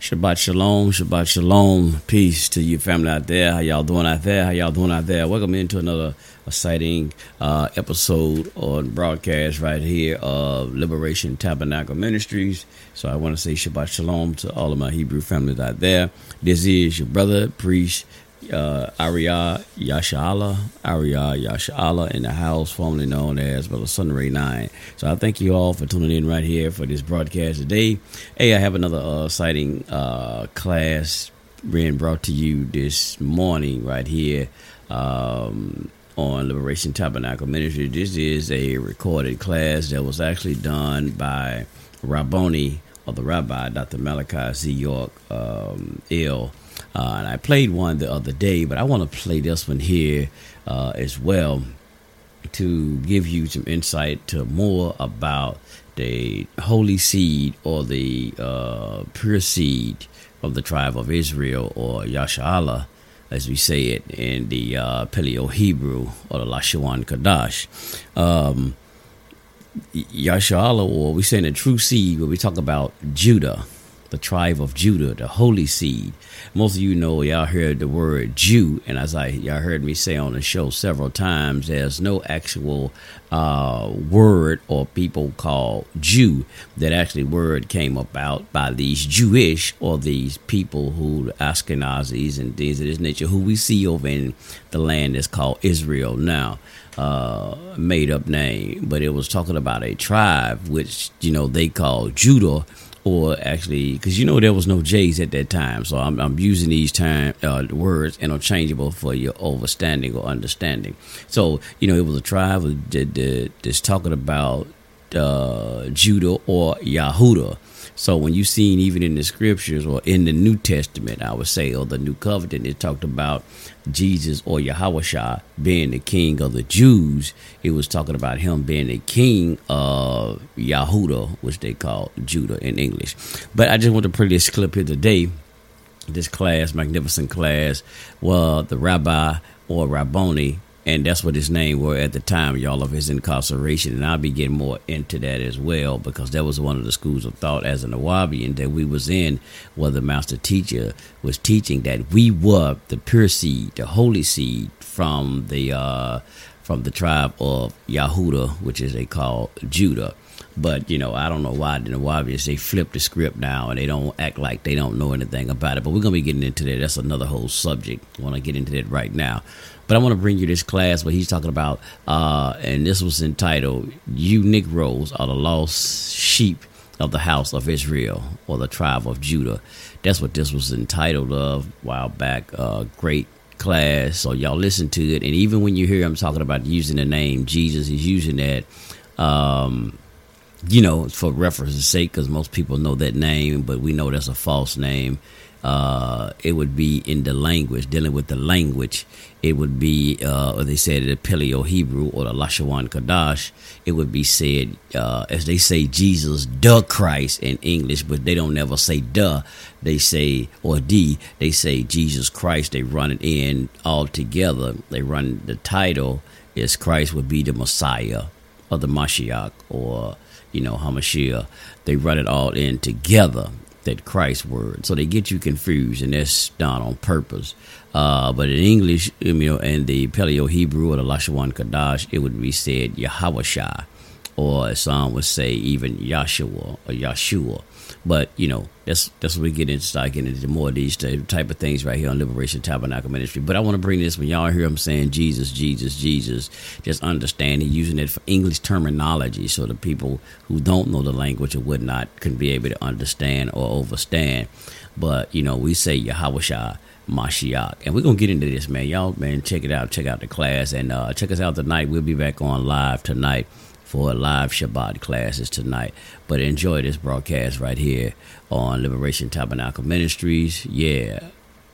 Shabbat shalom, Shabbat shalom, peace to you family out there. How y'all doing out there? How y'all doing out there? Welcome into another exciting uh, episode on broadcast right here of Liberation Tabernacle Ministries. So I want to say Shabbat shalom to all of my Hebrew families out there. This is your brother, priest uh, Arya Yashala, Arya Yashala in the house, formerly known as Brother Sunray 9. So I thank you all for tuning in right here for this broadcast today. Hey, I have another uh, exciting uh, class being brought to you this morning right here um, on Liberation Tabernacle Ministry. This is a recorded class that was actually done by Rabboni, or the Rabbi, Dr. Malachi Z. York um, El uh, and I played one the other day, but I want to play this one here uh, as well to give you some insight to more about the holy seed or the uh, pure seed of the tribe of Israel or Yashala, as we say it in the uh, Paleo Hebrew or the Lashawan Kadash. Um, or we say in the true seed, where we talk about Judah the tribe of Judah, the holy seed. Most of you know, y'all heard the word Jew, and as I y'all heard me say on the show several times, there's no actual uh, word or people called Jew. That actually word came about by these Jewish or these people who Ashkenazis and things of this nature, who we see over in the land that's called Israel now. Uh, made up name, but it was talking about a tribe which you know they call Judah or actually, because you know there was no J's at that time, so I'm, I'm using these time uh, words interchangeable for your understanding or understanding. So you know, it was a tribe that, that's talking about uh, Judah or Yahudah. So when you seen even in the scriptures or in the New Testament, I would say, or the New Covenant, it talked about Jesus or Yahweh being the king of the Jews. It was talking about him being the king of Yahudah, which they call Judah in English. But I just want to play this clip here today. This class, magnificent class, well, the rabbi or Rabboni and that's what his name were at the time, y'all, of his incarceration. And I'll be getting more into that as well because that was one of the schools of thought as an Awabian that we was in, where the master teacher was teaching that we were the pure seed, the holy seed from the uh, from the tribe of Yahuda, which is they call Judah. But you know, I don't know why the Nuwaubians they flip the script now and they don't act like they don't know anything about it. But we're gonna be getting into that. That's another whole subject. I want to get into that right now. But I want to bring you this class where he's talking about, uh, and this was entitled "You Negroes Are the Lost Sheep of the House of Israel or the Tribe of Judah." That's what this was entitled of while back. Uh, great class. So y'all listen to it, and even when you hear him talking about using the name Jesus, he's using that. Um, you know, for reference's sake, because most people know that name, but we know that's a false name. Uh, it would be in the language, dealing with the language. It would be, uh, or they said the Paleo Hebrew or the Lashawan Kadash. It would be said, uh, as they say, Jesus, the Christ in English, but they don't never say the. They say, or D, they say Jesus Christ. They run it in all together. They run the title is Christ would be the Messiah or the Mashiach or you know, Hamashiach, they run it all in together, that Christ word. So they get you confused, and that's done on purpose. Uh, but in English, you know, in the Paleo Hebrew or the Lashawan Kadash, it would be said Yahawashah, or as some would say even Yahshua or Yahshua. But you know, that's that's what we get into. Start getting into more of these type of things right here on Liberation Tabernacle Ministry. But I want to bring this when y'all hear them saying Jesus, Jesus, Jesus. Just understand using it for English terminology, so the people who don't know the language or would not can be able to understand or overstand. But you know, we say Yahweh Mashiach. And we're gonna get into this, man. Y'all, man, check it out. Check out the class and uh, check us out tonight. We'll be back on live tonight for live Shabbat classes tonight. But enjoy this broadcast right here on Liberation Tabernacle Ministries. Yeah,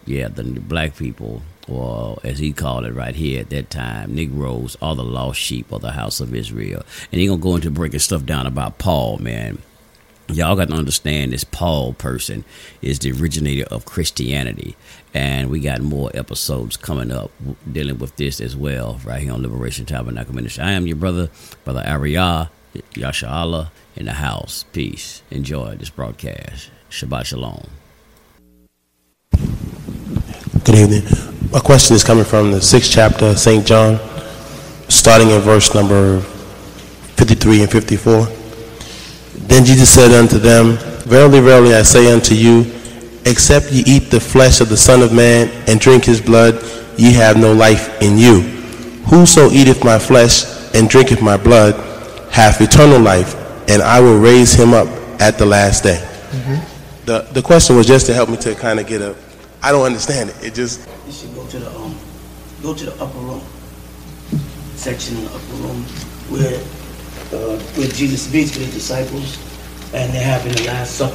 yeah, the black people, or as he called it right here at that time, Negroes are the lost sheep of the house of Israel. And he gonna go into breaking stuff down about Paul, man y'all got to understand this Paul person is the originator of Christianity. And we got more episodes coming up dealing with this as well, right here on Liberation Tabernacle Ministry. I am your brother, Brother Ariyah, Yasha Allah in the house. Peace. Enjoy this broadcast. Shabbat Shalom. Good evening. My question is coming from the sixth chapter of St. John, starting in verse number 53 and 54. Then Jesus said unto them, Verily, verily, I say unto you, except ye eat the flesh of the Son of Man and drink his blood, ye have no life in you. Whoso eateth my flesh and drinketh my blood hath eternal life, and I will raise him up at the last day. Mm-hmm. The, the question was just to help me to kind of get a I don't understand it. It just. You should go to the um, go to the upper room section in the upper room where uh, where Jesus speaks to his disciples, and they're having the Last Supper.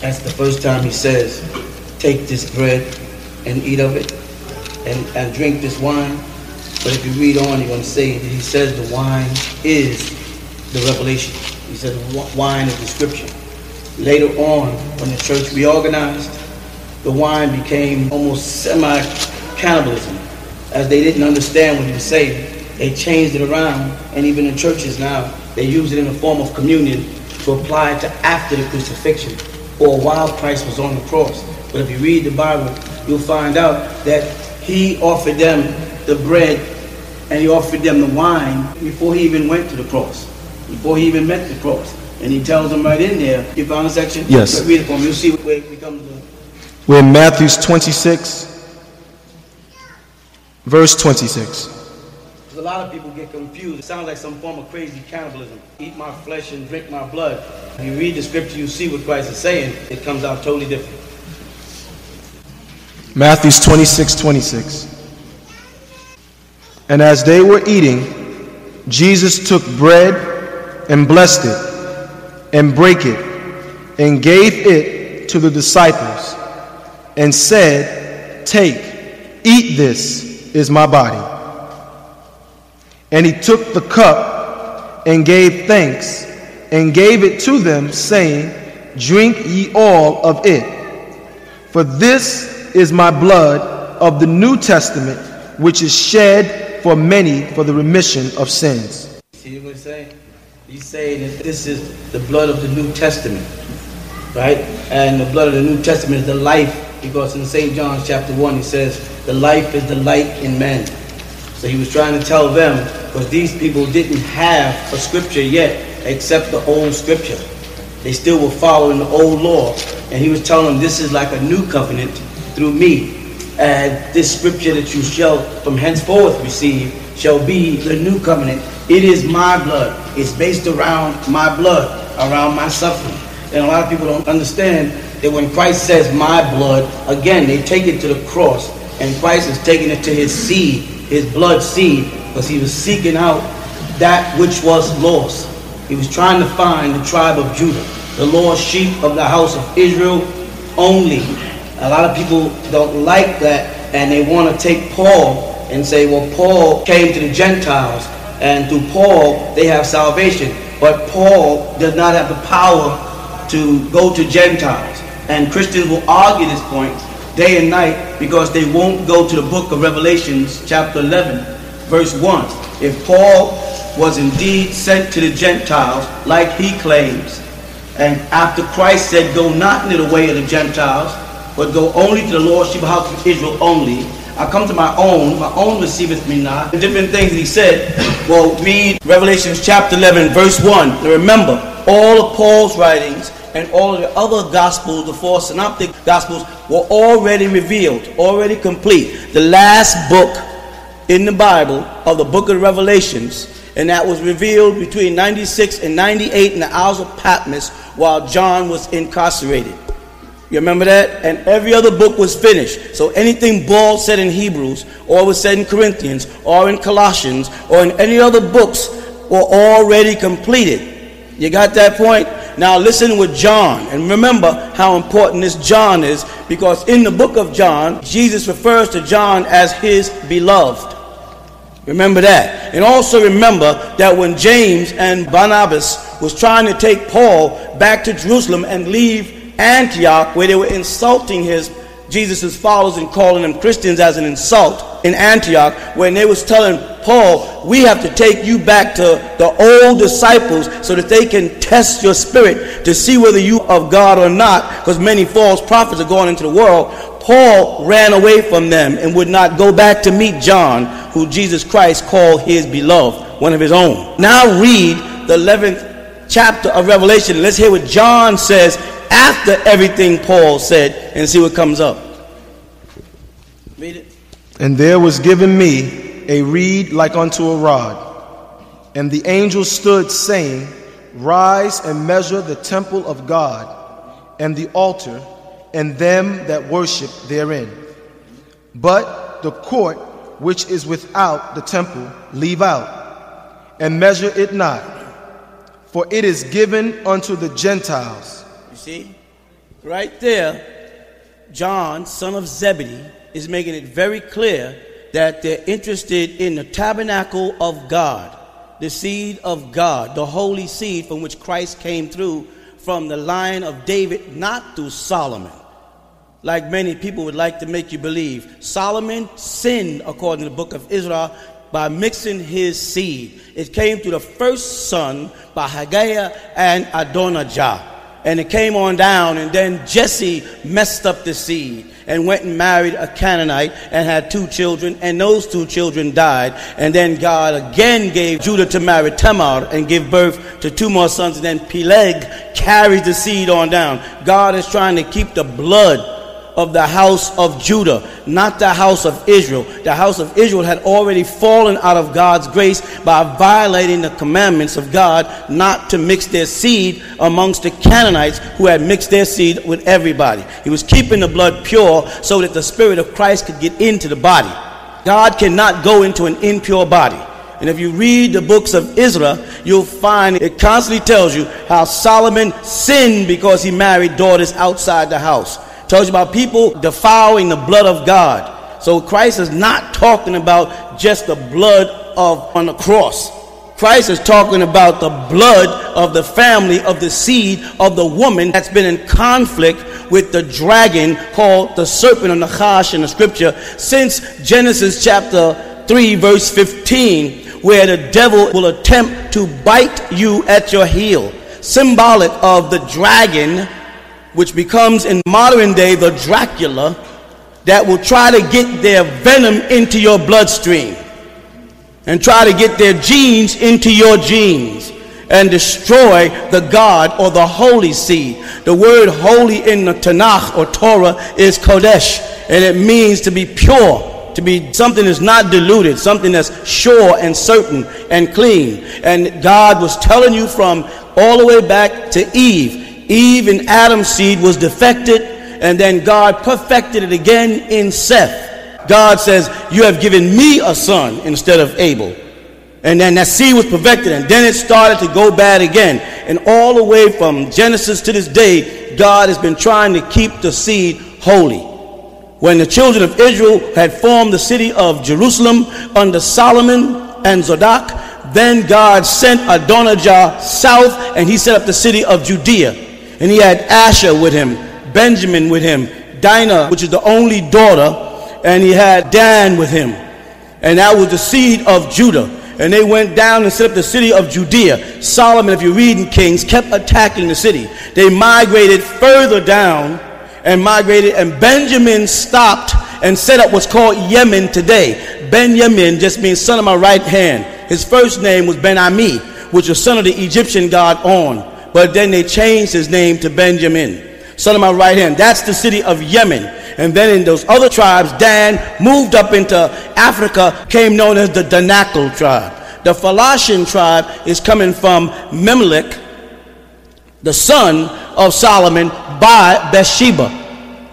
That's the first time he says, "Take this bread and eat of it, and, and drink this wine." But if you read on, you're going to say that he says the wine is the revelation. He says wine is the scripture. Later on, when the church reorganized, the wine became almost semi cannibalism. As they didn't understand what he was saying, they changed it around, and even in churches now, they use it in the form of communion to apply it to after the crucifixion or while Christ was on the cross. But if you read the Bible, you'll find out that he offered them the bread and he offered them the wine before he even went to the cross, before he even met the cross. And he tells them right in there, you found a section? Yes. Read it for me. You'll see where it becomes the we're in Matthew 26, verse 26. Lot of people get confused. It sounds like some form of crazy cannibalism. Eat my flesh and drink my blood. If you read the scripture, you see what Christ is saying. It comes out totally different. Matthew 26, 26. And as they were eating, Jesus took bread and blessed it and brake it and gave it to the disciples and said, Take, eat this is my body. And he took the cup and gave thanks and gave it to them, saying, Drink ye all of it. For this is my blood of the New Testament, which is shed for many for the remission of sins. See what he's saying? He's saying that this is the blood of the New Testament, right? And the blood of the New Testament is the life because in St. John chapter 1 he says, the life is the light in men. So he was trying to tell them, because these people didn't have a scripture yet except the old scripture. They still were following the old law. And he was telling them, this is like a new covenant through me. And this scripture that you shall from henceforth receive shall be the new covenant. It is my blood. It's based around my blood, around my suffering. And a lot of people don't understand that when Christ says my blood, again, they take it to the cross, and Christ is taking it to his seed, his blood seed, because he was seeking out that which was lost. He was trying to find the tribe of Judah, the lost sheep of the house of Israel only. A lot of people don't like that, and they want to take Paul and say, well, Paul came to the Gentiles, and through Paul, they have salvation. But Paul does not have the power to go to Gentiles. And Christians will argue this point day and night because they won't go to the book of Revelations, chapter 11, verse 1. If Paul was indeed sent to the Gentiles, like he claims, and after Christ said, Go not into the way of the Gentiles, but go only to the Lordship of Israel only. I come to my own, my own receiveth me not. The different things he said. Well, read Revelations chapter 11, verse 1. Now remember, all of Paul's writings and all the other gospels, the four synoptic gospels, were already revealed, already complete. The last book in the Bible of the book of Revelations, and that was revealed between 96 and 98 in the Isles of Patmos while John was incarcerated. You remember that? And every other book was finished. So anything Paul said in Hebrews, or was said in Corinthians, or in Colossians, or in any other books were already completed. You got that point? Now listen with John, and remember how important this John is, because in the book of John, Jesus refers to John as his beloved. Remember that. And also remember that when James and Barnabas was trying to take Paul back to Jerusalem and leave Antioch, where they were insulting his Jesus' followers and calling them Christians as an insult in Antioch, when they was telling Paul, we have to take you back to the old disciples so that they can test your spirit to see whether you of God or not, because many false prophets are going into the world. Paul ran away from them and would not go back to meet John, who Jesus Christ called his beloved, one of his own. Now read the 11th chapter of Revelation. Let's hear what John says after everything Paul said and see what comes up. Read it. And there was given me a reed like unto a rod. And the angel stood, saying, Rise and measure the temple of God, and the altar, and them that worship therein. But the court which is without the temple leave out, and measure it not, for it is given unto the Gentiles. See? Right there, John, son of Zebedee, is making it very clear that they're interested in the tabernacle of God, the seed of God, the holy seed from which Christ came through from the line of David, not through Solomon. Like many people would like to make you believe. Solomon sinned, according to the book of Israel, by mixing his seed. It came through the first son by Haggai and Adonijah and it came on down and then jesse messed up the seed and went and married a canaanite and had two children and those two children died. And then god again gave judah to marry tamar and give birth to two more sons. And then peleg carried the seed on down. God is trying to keep the blood of the house of Judah, not the house of Israel. The house of Israel had already fallen out of God's grace by violating the commandments of God not to mix their seed amongst the Canaanites who had mixed their seed with everybody. He was keeping the blood pure so that the Spirit of Christ could get into the body. God cannot go into an impure body. And if you read the books of Israel, you'll find it constantly tells you how Solomon sinned because he married daughters outside the house tells you about people defiling the blood of God. So Christ is not talking about just the blood of on the cross. Christ is talking about the blood of the family of the seed of the woman that's been in conflict with the dragon called the serpent of Nachash in the scripture since Genesis chapter 3 verse 15 where the devil will attempt to bite you at your heel symbolic of the dragon which becomes in modern day the Dracula, that will try to get their venom into your bloodstream and try to get their genes into your genes and destroy the God or the holy seed. The word holy in the Tanakh or Torah is Kodesh, and it means to be pure, to be something that's not diluted, something that's sure and certain and clean. And God was telling you from all the way back to Eve Eve and Adam's seed was defected, and then God perfected it again in Seth. God says, You have given me a son instead of Abel. And then that seed was perfected, and then it started to go bad again. And all the way from Genesis to this day, God has been trying to keep the seed holy. When the children of Israel had formed the city of Jerusalem under Solomon and Zadok, then God sent Adonijah south and he set up the city of Judea. And he had Asher with him, Benjamin with him, Dinah, which is the only daughter, and he had Dan with him. And that was the seed of Judah. And they went down and set up the city of Judea. Solomon, if you read in Kings, kept attacking the city. They migrated further down and migrated, and Benjamin stopped and set up what's called Yemen today. Benjamin just means son of my right hand. His first name was Ben Ami, which was son of the Egyptian god On but then they changed his name to Benjamin, son of my right hand. That's the city of Yemen. And then in those other tribes, Dan moved up into Africa, came known as the Danakil tribe. The Phalashian tribe is coming from Menelik, the son of Solomon, by Bathsheba.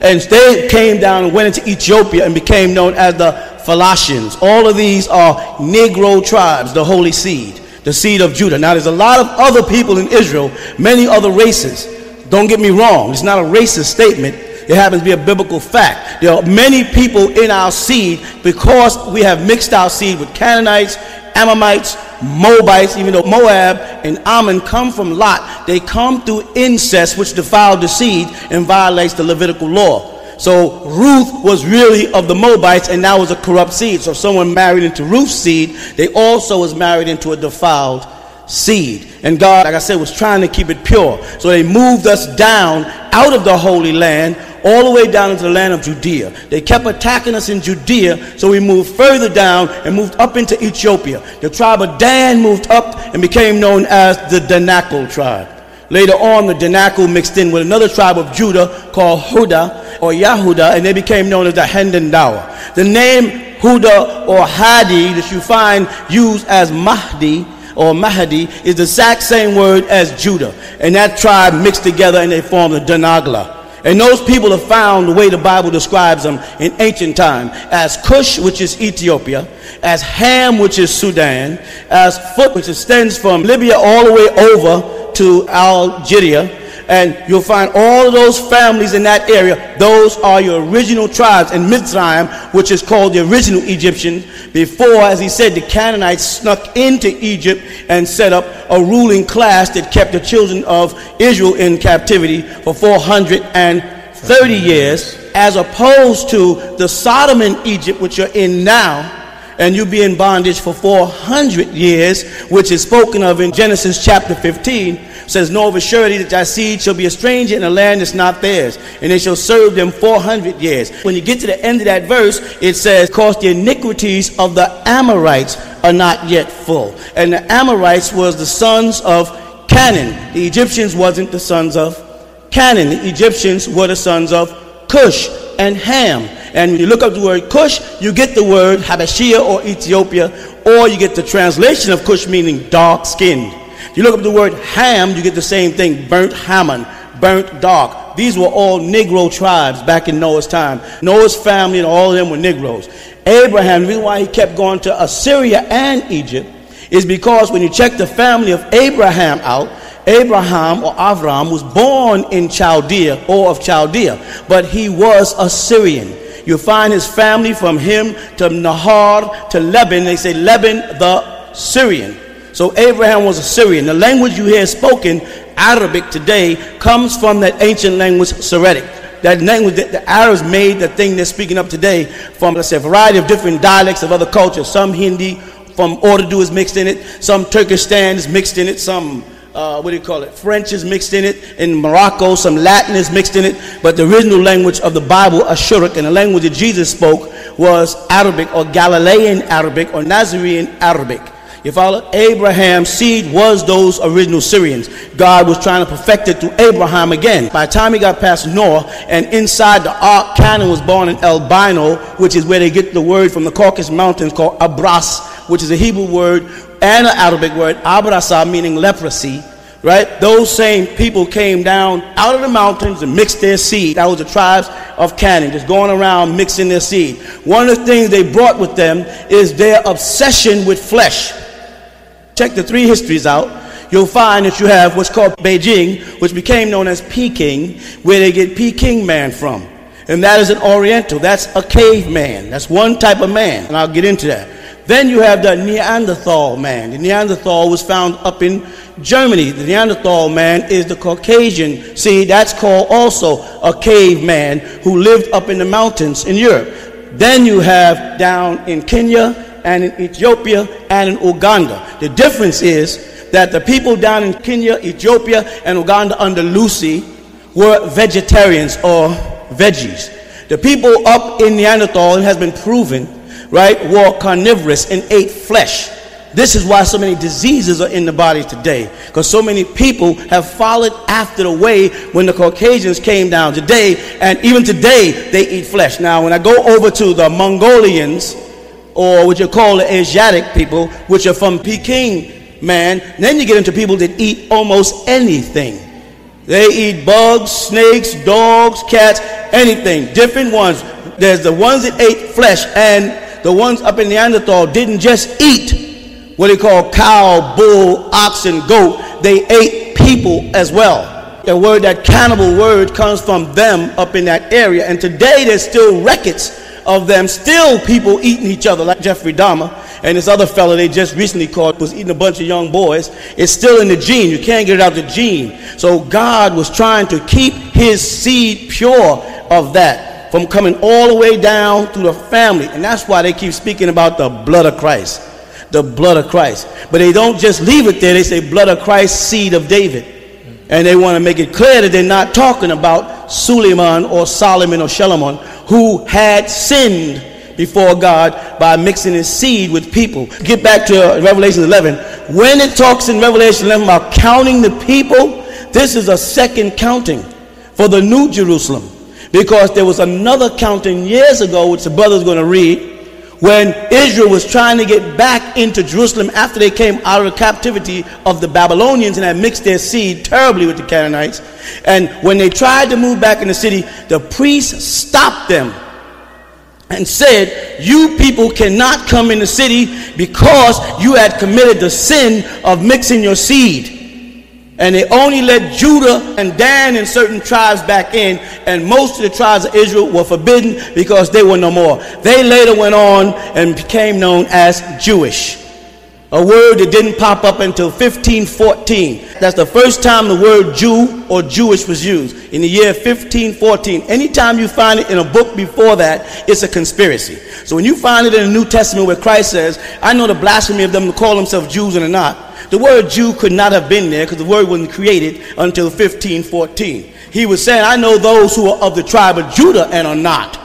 And they came down and went into Ethiopia and became known as the Phalashians. All of these are Negro tribes, the holy seed the seed of Judah. Now, there's a lot of other people in Israel, many other races. Don't get me wrong, it's not a racist statement. It happens to be a biblical fact. There are many people in our seed because we have mixed our seed with Canaanites, Ammonites, Moabites, even though Moab and Ammon come from Lot, they come through incest, which defiled the seed and violates the Levitical law. So Ruth was really of the Moabites and now was a corrupt seed. So if someone married into Ruth's seed, they also was married into a defiled seed. And God, like I said, was trying to keep it pure. So they moved us down out of the Holy Land all the way down into the land of Judea. They kept attacking us in Judea, so we moved further down and moved up into Ethiopia. The tribe of Dan moved up and became known as the Danakil tribe. Later on, the Danakil mixed in with another tribe of Judah called Huda or Yahuda, and they became known as the Hendendawa. The name Huda or Hadi that you find used as Mahdi or Mahdi is the exact same word as Judah. And that tribe mixed together and they formed the Danagla. And those people are found the way the Bible describes them in ancient time as Cush, which is Ethiopia, as Ham, which is Sudan, as Phut, which extends from Libya all the way over to Algeria, and you'll find all those families in that area. Those are your original tribes. And Mitzrayim, which is called the original Egyptians, before, as he said, the Canaanites snuck into Egypt and set up a ruling class that kept the children of Israel in captivity for 430 years, as opposed to the Sodom and Egypt, which you're in now and you be in bondage for 400 years, which is spoken of in Genesis chapter 15, says, Know of a surety that thy seed shall be a stranger in a land that's not theirs, and they shall serve them 400 years. When you get to the end of that verse, it says, Cause the iniquities of the Amorites are not yet full. And the Amorites was the sons of Canaan. The Egyptians wasn't the sons of Canaan. The Egyptians were the sons of Cush and Ham. And when you look up the word Cush, you get the word Habashia or Ethiopia, or you get the translation of Cush meaning dark skinned. You look up the word Ham, you get the same thing burnt Hammon, burnt dark. These were all Negro tribes back in Noah's time. Noah's family and all of them were Negroes. Abraham, the reason why he kept going to Assyria and Egypt is because when you check the family of Abraham out, Abraham or Avram was born in Chaldea or of Chaldea, but he was Assyrian. You find his family from him to Nahar to Lebanon. They say Lebanon the Syrian. So Abraham was Assyrian. The language you hear spoken, Arabic today, comes from that ancient language, Syriac. That language that the Arabs made the thing they're speaking of today from, let's say, a variety of different dialects of other cultures. Some Hindi from Urdu is mixed in it, some Turkestan is mixed in it, some uh, what do you call it? French is mixed in it. In Morocco, some Latin is mixed in it. But the original language of the Bible, Ashuric, and the language that Jesus spoke was Arabic or Galilean Arabic or Nazarene Arabic. You follow? Abraham's seed was those original Syrians. God was trying to perfect it through Abraham again. By the time he got past Noah, and inside the ark, Canaan was born in Albino, which is where they get the word from the Caucasus Mountains called Abras, which is a Hebrew word and an Arabic word, Abrasa, meaning leprosy right? Those same people came down out of the mountains and mixed their seed. That was the tribes of Canaan, just going around mixing their seed. One of the things they brought with them is their obsession with flesh. Check the three histories out. You'll find that you have what's called Beijing, which became known as Peking, where they get Peking man from. And that is an Oriental. That's a caveman. That's one type of man. And I'll get into that. Then you have the Neanderthal man. The Neanderthal was found up in Germany. The Neanderthal man is the Caucasian. See, that's called also a caveman who lived up in the mountains in Europe. Then you have down in Kenya and in Ethiopia and in Uganda. The difference is that the people down in Kenya, Ethiopia, and Uganda under Lucy were vegetarians or veggies. The people up in Neanderthal, it has been proven, right, were carnivorous and ate flesh. This is why so many diseases are in the body today. Because so many people have followed after the way when the Caucasians came down today. And even today, they eat flesh. Now, when I go over to the Mongolians, or what you call the Asiatic people, which are from Peking, man. Then you get into people that eat almost anything. They eat bugs, snakes, dogs, cats, anything. Different ones. There's the ones that ate flesh, and the ones up in Neanderthal didn't just eat what they call cow, bull, ox, and goat. They ate people as well. The word, that cannibal word, comes from them up in that area. And today there's still records of them still people eating each other, like Jeffrey Dahmer and this other fellow they just recently caught was eating a bunch of young boys. It's still in the gene. You can't get it out the gene. So God was trying to keep his seed pure of that from coming all the way down through the family. And that's why they keep speaking about the blood of Christ. The blood of Christ. But they don't just leave it there. They say blood of Christ, seed of David. And they want to make it clear that they're not talking about Suleiman or Solomon or Shalomon who had sinned before God by mixing his seed with people. Get back to uh, Revelation 11. When it talks in Revelation 11 about counting the people, this is a second counting for the New Jerusalem. Because there was another counting years ago, which the brother's going to read, when Israel was trying to get back into Jerusalem after they came out of captivity of the Babylonians and had mixed their seed terribly with the Canaanites. And when they tried to move back in the city, the priests stopped them and said, You people cannot come in the city because you had committed the sin of mixing your seed. And they only let Judah and Dan and certain tribes back in, and most of the tribes of Israel were forbidden because they were no more. They later went on and became known as Jewish. A word that didn't pop up until 1514. That's the first time the word Jew or Jewish was used in the year 1514. Anytime you find it in a book before that, it's a conspiracy. So when you find it in the New Testament where Christ says, I know the blasphemy of them to call themselves Jews and are not, the word Jew could not have been there because the word wasn't created until 1514. He was saying, I know those who are of the tribe of Judah and are not.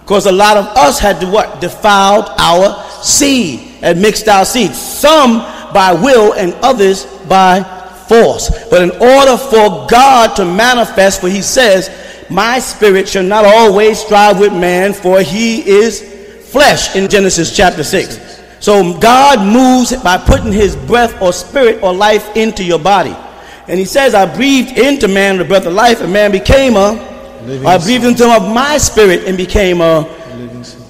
Because a lot of us had to what? Defiled our seed and mixed our seed. Some by will and others by force. But in order for God to manifest, for he says, My spirit shall not always strive with man, for he is flesh in Genesis chapter 6. So God moves by putting his breath or spirit or life into your body. And he says, I breathed into man the breath of life, and man became a. Living I breathed into him of my spirit and became a.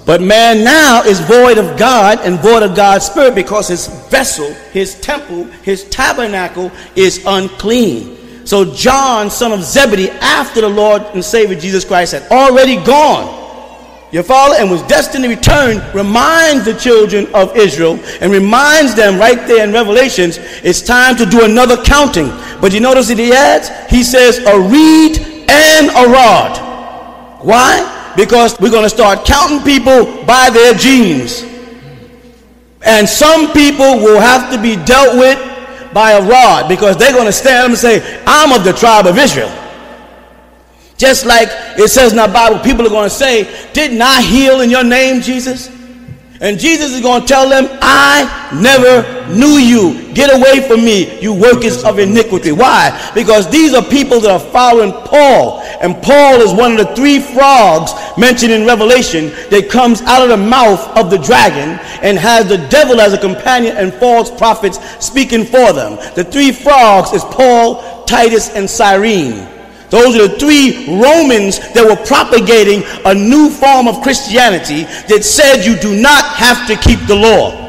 But man now is void of God and void of God's spirit because his vessel, his temple, his tabernacle is unclean. So John, son of Zebedee, after the Lord and Savior Jesus Christ had already gone, your father and was destined to return reminds the children of Israel and reminds them right there in Revelations it's time to do another counting. But you notice that he adds, he says, a reed and a rod. Why? Because we're going to start counting people by their genes. And some people will have to be dealt with by a rod because they're going to stand up and say, I'm of the tribe of Israel. Just like it says in the Bible, people are going to say, Didn't I heal in your name, Jesus? And Jesus is going to tell them, I never knew you. Get away from me, you workers of iniquity. Why? Because these are people that are following Paul. And Paul is one of the three frogs mentioned in Revelation that comes out of the mouth of the dragon and has the devil as a companion and false prophets speaking for them. The three frogs is Paul, Titus, and Cyrene. Those are the three Romans that were propagating a new form of Christianity that said you do not have to keep the law.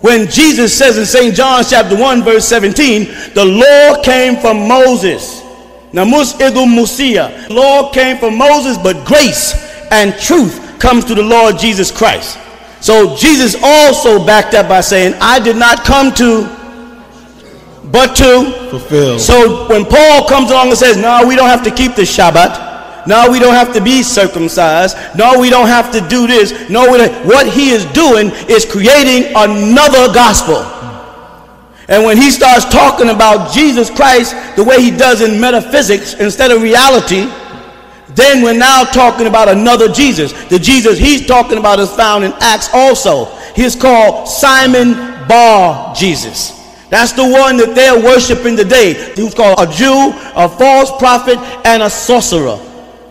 When Jesus says in St. John chapter 1 verse 17, the law came from Moses. Namus idum musia. Law came from Moses, but grace and truth comes to the Lord Jesus Christ. So Jesus also backed up by saying, I did not come to but to fulfill. So when Paul comes along and says, No, we don't have to keep the Shabbat. No, we don't have to be circumcised. No, we don't have to do this. No, what he is doing is creating another gospel. And when he starts talking about Jesus Christ the way he does in metaphysics instead of reality, then we're now talking about another Jesus. The Jesus he's talking about is found in Acts also. He's called Simon Bar Jesus. That's the one that they're worshiping today. Who's called a Jew, a false prophet, and a sorcerer.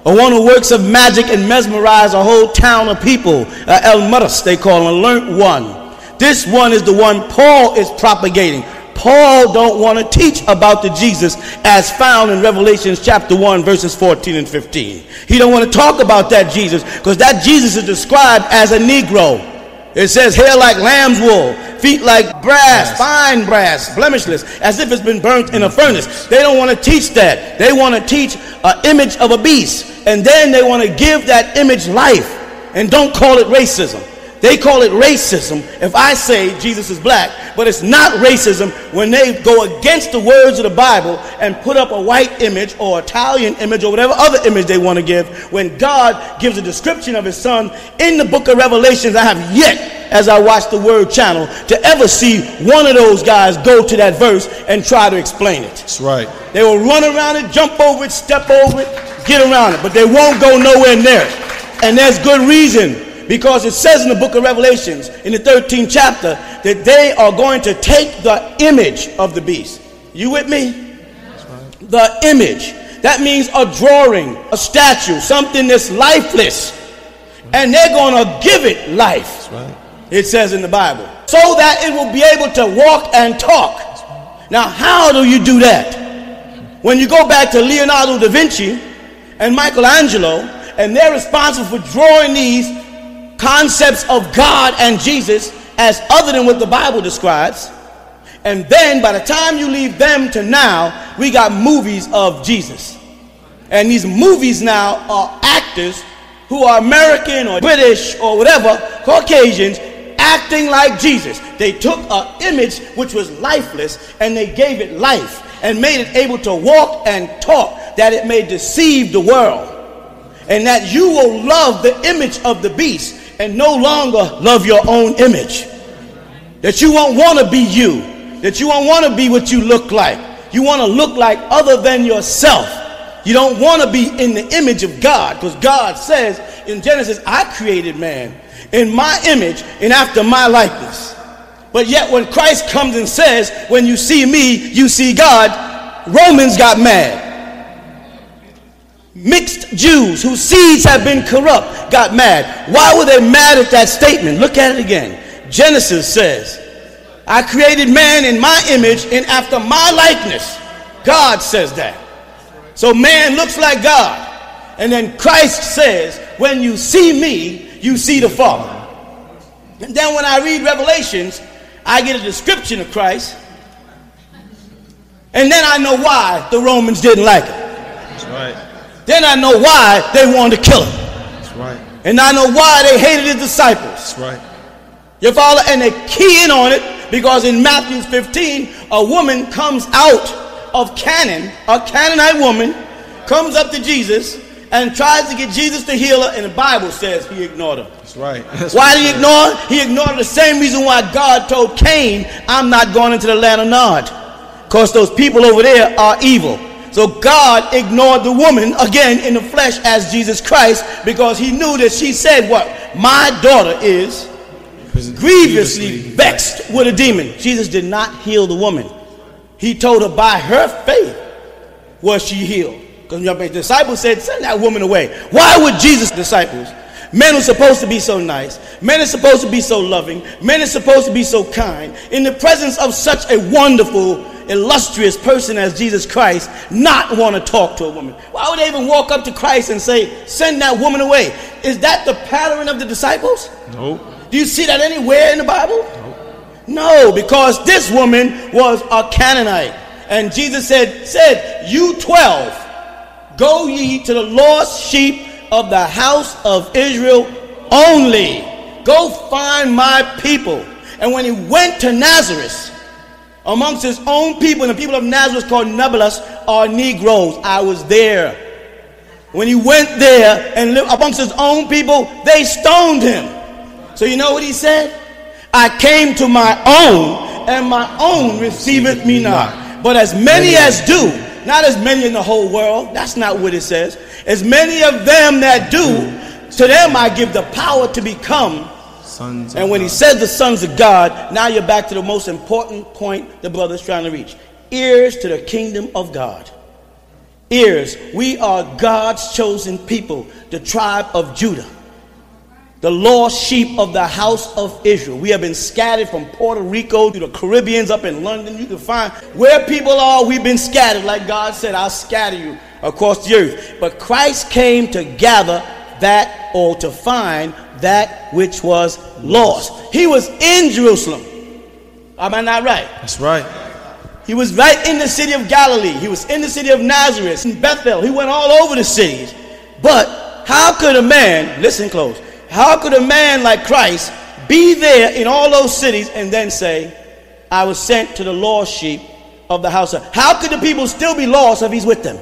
A one who works of magic and mesmerize a whole town of people. Uh, El Muras, they call him, a learned one. This one is the one Paul is propagating. Paul don't want to teach about the Jesus as found in Revelations chapter 1 verses 14 and 15. He don't want to talk about that Jesus because that Jesus is described as a Negro. It says hair like lamb's wool, feet like brass, fine brass, blemishless, as if it's been burnt in a furnace. They don't want to teach that. They want to teach an image of a beast. And then they want to give that image life. And don't call it racism. They call it racism if I say Jesus is black, but it's not racism when they go against the words of the Bible and put up a white image or Italian image or whatever other image they want to give. When God gives a description of his son in the book of Revelations, I have yet, as I watch the Word channel, to ever see one of those guys go to that verse and try to explain it. That's right. They will run around it, jump over it, step over it, get around it, but they won't go nowhere near it. And there's good reason because it says in the book of Revelations, in the 13th chapter, that they are going to take the image of the beast. You with me? Right. The image. That means a drawing, a statue, something that's lifeless. And they're going to give it life. Right. It says in the Bible. So that it will be able to walk and talk. Now, how do you do that? When you go back to Leonardo da Vinci and Michelangelo, and they're responsible for drawing these concepts of God and Jesus as other than what the Bible describes. And then by the time you leave them to now, we got movies of Jesus. And these movies now are actors who are American or British or whatever, Caucasians, acting like Jesus. They took an image which was lifeless and they gave it life and made it able to walk and talk that it may deceive the world. And that you will love the image of the beast and no longer love your own image. That you won't want to be you. That you won't want to be what you look like. You want to look like other than yourself. You don't want to be in the image of God because God says in Genesis, I created man in my image and after my likeness. But yet, when Christ comes and says, When you see me, you see God, Romans got mad mixed Jews whose seeds have been corrupt got mad. Why were they mad at that statement? Look at it again. Genesis says, I created man in my image and after my likeness. God says that. So man looks like God. And then Christ says, when you see me, you see the Father. And then when I read Revelations, I get a description of Christ. And then I know why the Romans didn't like it. That's right. Then I know why they wanted to kill him. That's right. And I know why they hated his disciples. That's right. You follow? And they key in on it because in Matthew 15, a woman comes out of Canaan, a Canaanite woman comes up to Jesus and tries to get Jesus to heal her, and the Bible says he ignored her. That's right. That's why did he ignore her? He ignored her the same reason why God told Cain, I'm not going into the land of Nod. Because those people over there are evil. So God ignored the woman again in the flesh as Jesus Christ because he knew that she said, What? My daughter is grievously vexed with a demon. Jesus did not heal the woman. He told her by her faith was she healed. Because the disciples said, Send that woman away. Why would Jesus' disciples? Men are supposed to be so nice. Men are supposed to be so loving. Men are supposed to be so kind. In the presence of such a wonderful illustrious person as Jesus Christ not want to talk to a woman? Why would they even walk up to Christ and say, Send that woman away? Is that the pattern of the disciples? No. Do you see that anywhere in the Bible? No. No, because this woman was a Canaanite. And Jesus said, said, You twelve, go ye to the lost sheep of the house of Israel only. Go find my people. And when he went to Nazareth, amongst his own people, and the people of Nazareth called Nablus are Negroes. I was there. When he went there and lived amongst his own people, they stoned him. So you know what he said? I came to my own, and my own receiveth me not. But as many as do, not as many in the whole world, that's not what it says. As many of them that do, to them I give the power to become Sons and when God. he says the sons of God, now you're back to the most important point the brother's trying to reach. Ears to the kingdom of God. Ears. We are God's chosen people, the tribe of Judah, the lost sheep of the house of Israel. We have been scattered from Puerto Rico to the Caribbeans up in London. You can find where people are, we've been scattered. Like God said, I'll scatter you across the earth. But Christ came to gather that or to find that which was lost. He was in Jerusalem. Am I not right? That's right. He was right in the city of Galilee. He was in the city of Nazareth, in Bethel. He went all over the cities. But how could a man, listen close, how could a man like Christ be there in all those cities and then say, I was sent to the lost sheep of the house. Of, how could the people still be lost if he's with them?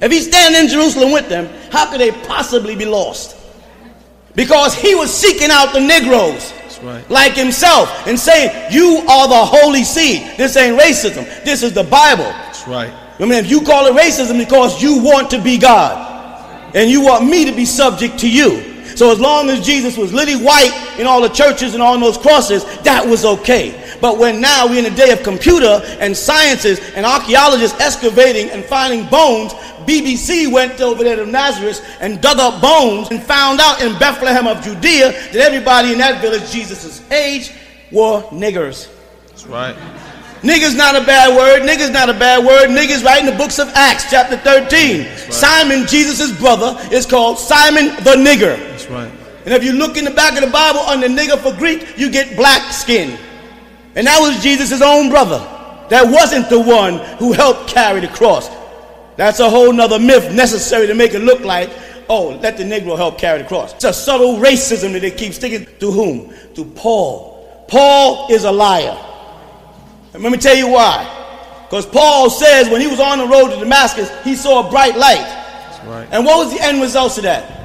If he's standing in Jerusalem with them, how could they possibly be lost? Because he was seeking out the Negroes. Right. Like himself and saying, You are the holy seed. This ain't racism. This is the Bible. That's right. I mean, if you call it racism because you want to be God and you want me to be subject to you. So as long as Jesus was lily white in all the churches and all those crosses, that was okay. But when now we're in a day of computer and sciences and archaeologists excavating and finding bones, BBC went over there to Nazareth and dug up bones and found out in Bethlehem of Judea that everybody in that village, Jesus' age, were niggers. That's right. Nigger's not a bad word. Nigger's not a bad word. Nigger's right in the books of Acts, chapter 13. Right. Simon, Jesus' brother, is called Simon the Nigger. That's right. And if you look in the back of the Bible under nigger for Greek, you get black skin. And that was Jesus' own brother. That wasn't the one who helped carry the cross. That's a whole nother myth necessary to make it look like, oh, let the Negro help carry the cross. It's a subtle racism that they keep sticking to whom? To Paul. Paul is a liar. And let me tell you why. Because Paul says when he was on the road to Damascus, he saw a bright light. Right. And what was the end results of that?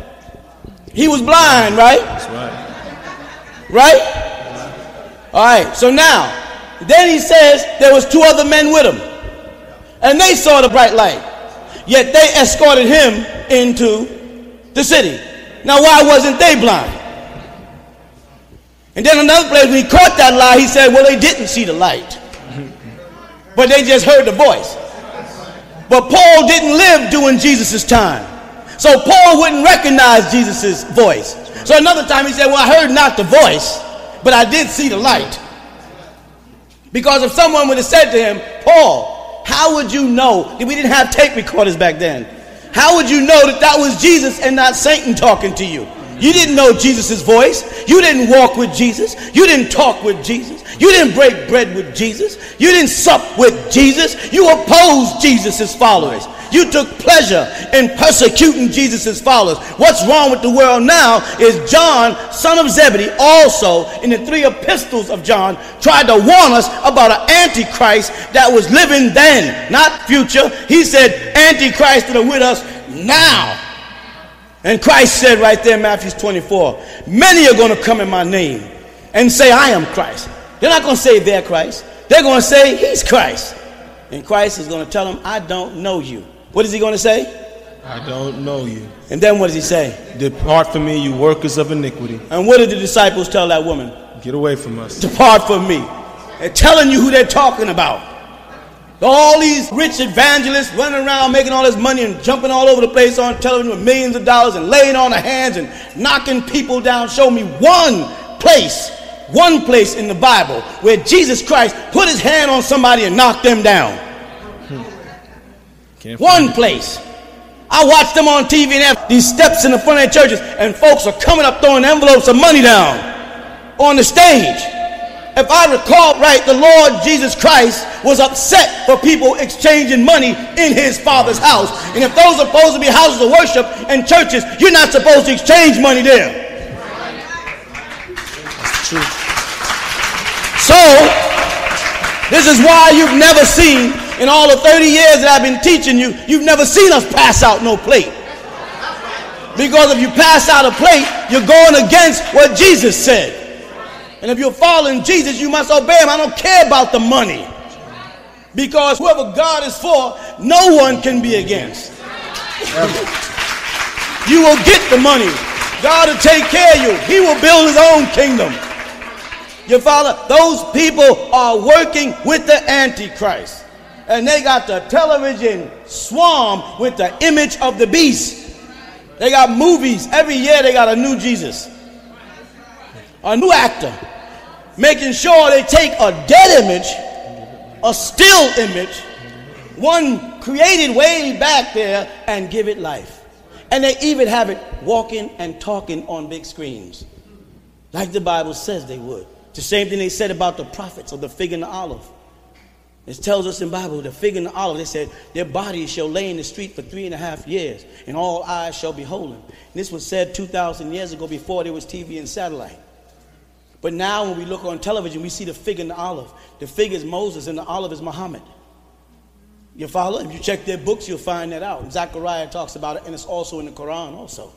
He was blind, right? That's right. Right? All right, so now, then he says there was two other men with him. And they saw the bright light. Yet they escorted him into the city. Now, why wasn't they blind? And then another place, when he caught that lie, he said, well, they didn't see the light. But they just heard the voice. But Paul didn't live during Jesus' time. So Paul wouldn't recognize Jesus' voice. So another time he said, well, I heard not the voice but I did see the light. Because if someone would have said to him, Paul, how would you know that we didn't have tape recorders back then? How would you know that that was Jesus and not Satan talking to you? You didn't know Jesus' voice. You didn't walk with Jesus. You didn't talk with Jesus. You didn't break bread with Jesus. You didn't sup with Jesus. You opposed Jesus' followers. You took pleasure in persecuting Jesus' followers. What's wrong with the world now is John, son of Zebedee, also in the three epistles of John, tried to warn us about an antichrist that was living then, not future. He said, Antichrist that are with us now. And Christ said right there in Matthew 24, many are going to come in my name and say, I am Christ. They're not going to say they're Christ. They're going to say, He's Christ. And Christ is going to tell them, I don't know you. What is he going to say? I don't know you. And then what does he say? Depart from me, you workers of iniquity. And what did the disciples tell that woman? Get away from us. Depart from me. They're telling you who they're talking about. All these rich evangelists running around making all this money and jumping all over the place on television with millions of dollars and laying on their hands and knocking people down. Show me one place, one place in the Bible where Jesus Christ put his hand on somebody and knocked them down. One place. I watch them on TV and have these steps in the front of their churches, and folks are coming up throwing envelopes of money down on the stage. If I recall right, the Lord Jesus Christ was upset for people exchanging money in his Father's house. And if those are supposed to be houses of worship and churches, you're not supposed to exchange money there. That's true. So, this is why you've never seen, in all the 30 years that I've been teaching you, you've never seen us pass out no plate. Because if you pass out a plate, you're going against what Jesus said. And if you're following Jesus, you must obey him. I don't care about the money. Because whoever God is for, no one can be against. you will get the money. God will take care of you. He will build his own kingdom. Your father, those people are working with the Antichrist. And they got the television swarm with the image of the beast. They got movies. Every year they got a new Jesus a new actor, making sure they take a dead image, a still image, one created way back there, and give it life. And they even have it walking and talking on big screens, like the Bible says they would. the same thing they said about the prophets of the fig and the olive. It tells us in Bible, the fig and the olive, they said, their bodies shall lay in the street for three and a half years, and all eyes shall behold them. This was said 2,000 years ago before there was TV and satellite. But now when we look on television, we see the fig and the olive. The fig is Moses and the olive is Muhammad. You follow? If you check their books, you'll find that out. Zechariah talks about it, and it's also in the Quran also.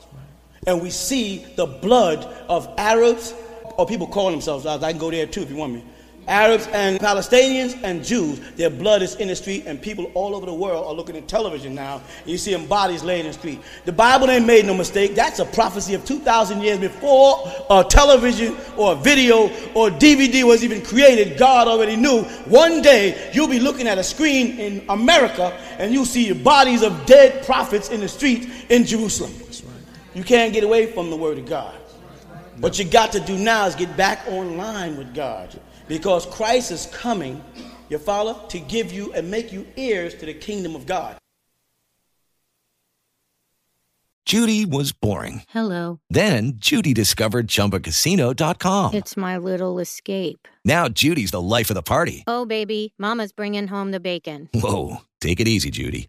And we see the blood of Arabs, or people call themselves, Arabs. I can go there too if you want me. Arabs and Palestinians and Jews, their blood is in the street, and people all over the world are looking at television now. You see them bodies laying in the street. The Bible ain't made no mistake. That's a prophecy of 2,000 years before a television or a video or DVD was even created. God already knew one day you'll be looking at a screen in America and you'll see bodies of dead prophets in the street in Jerusalem. You can't get away from the Word of God. What you got to do now is get back online with God. Because Christ is coming, you follow, to give you and make you heirs to the kingdom of God. Judy was boring. Hello. Then Judy discovered ChumbaCasino.com. It's my little escape. Now Judy's the life of the party. Oh, baby, Mama's bringing home the bacon. Whoa, take it easy, Judy.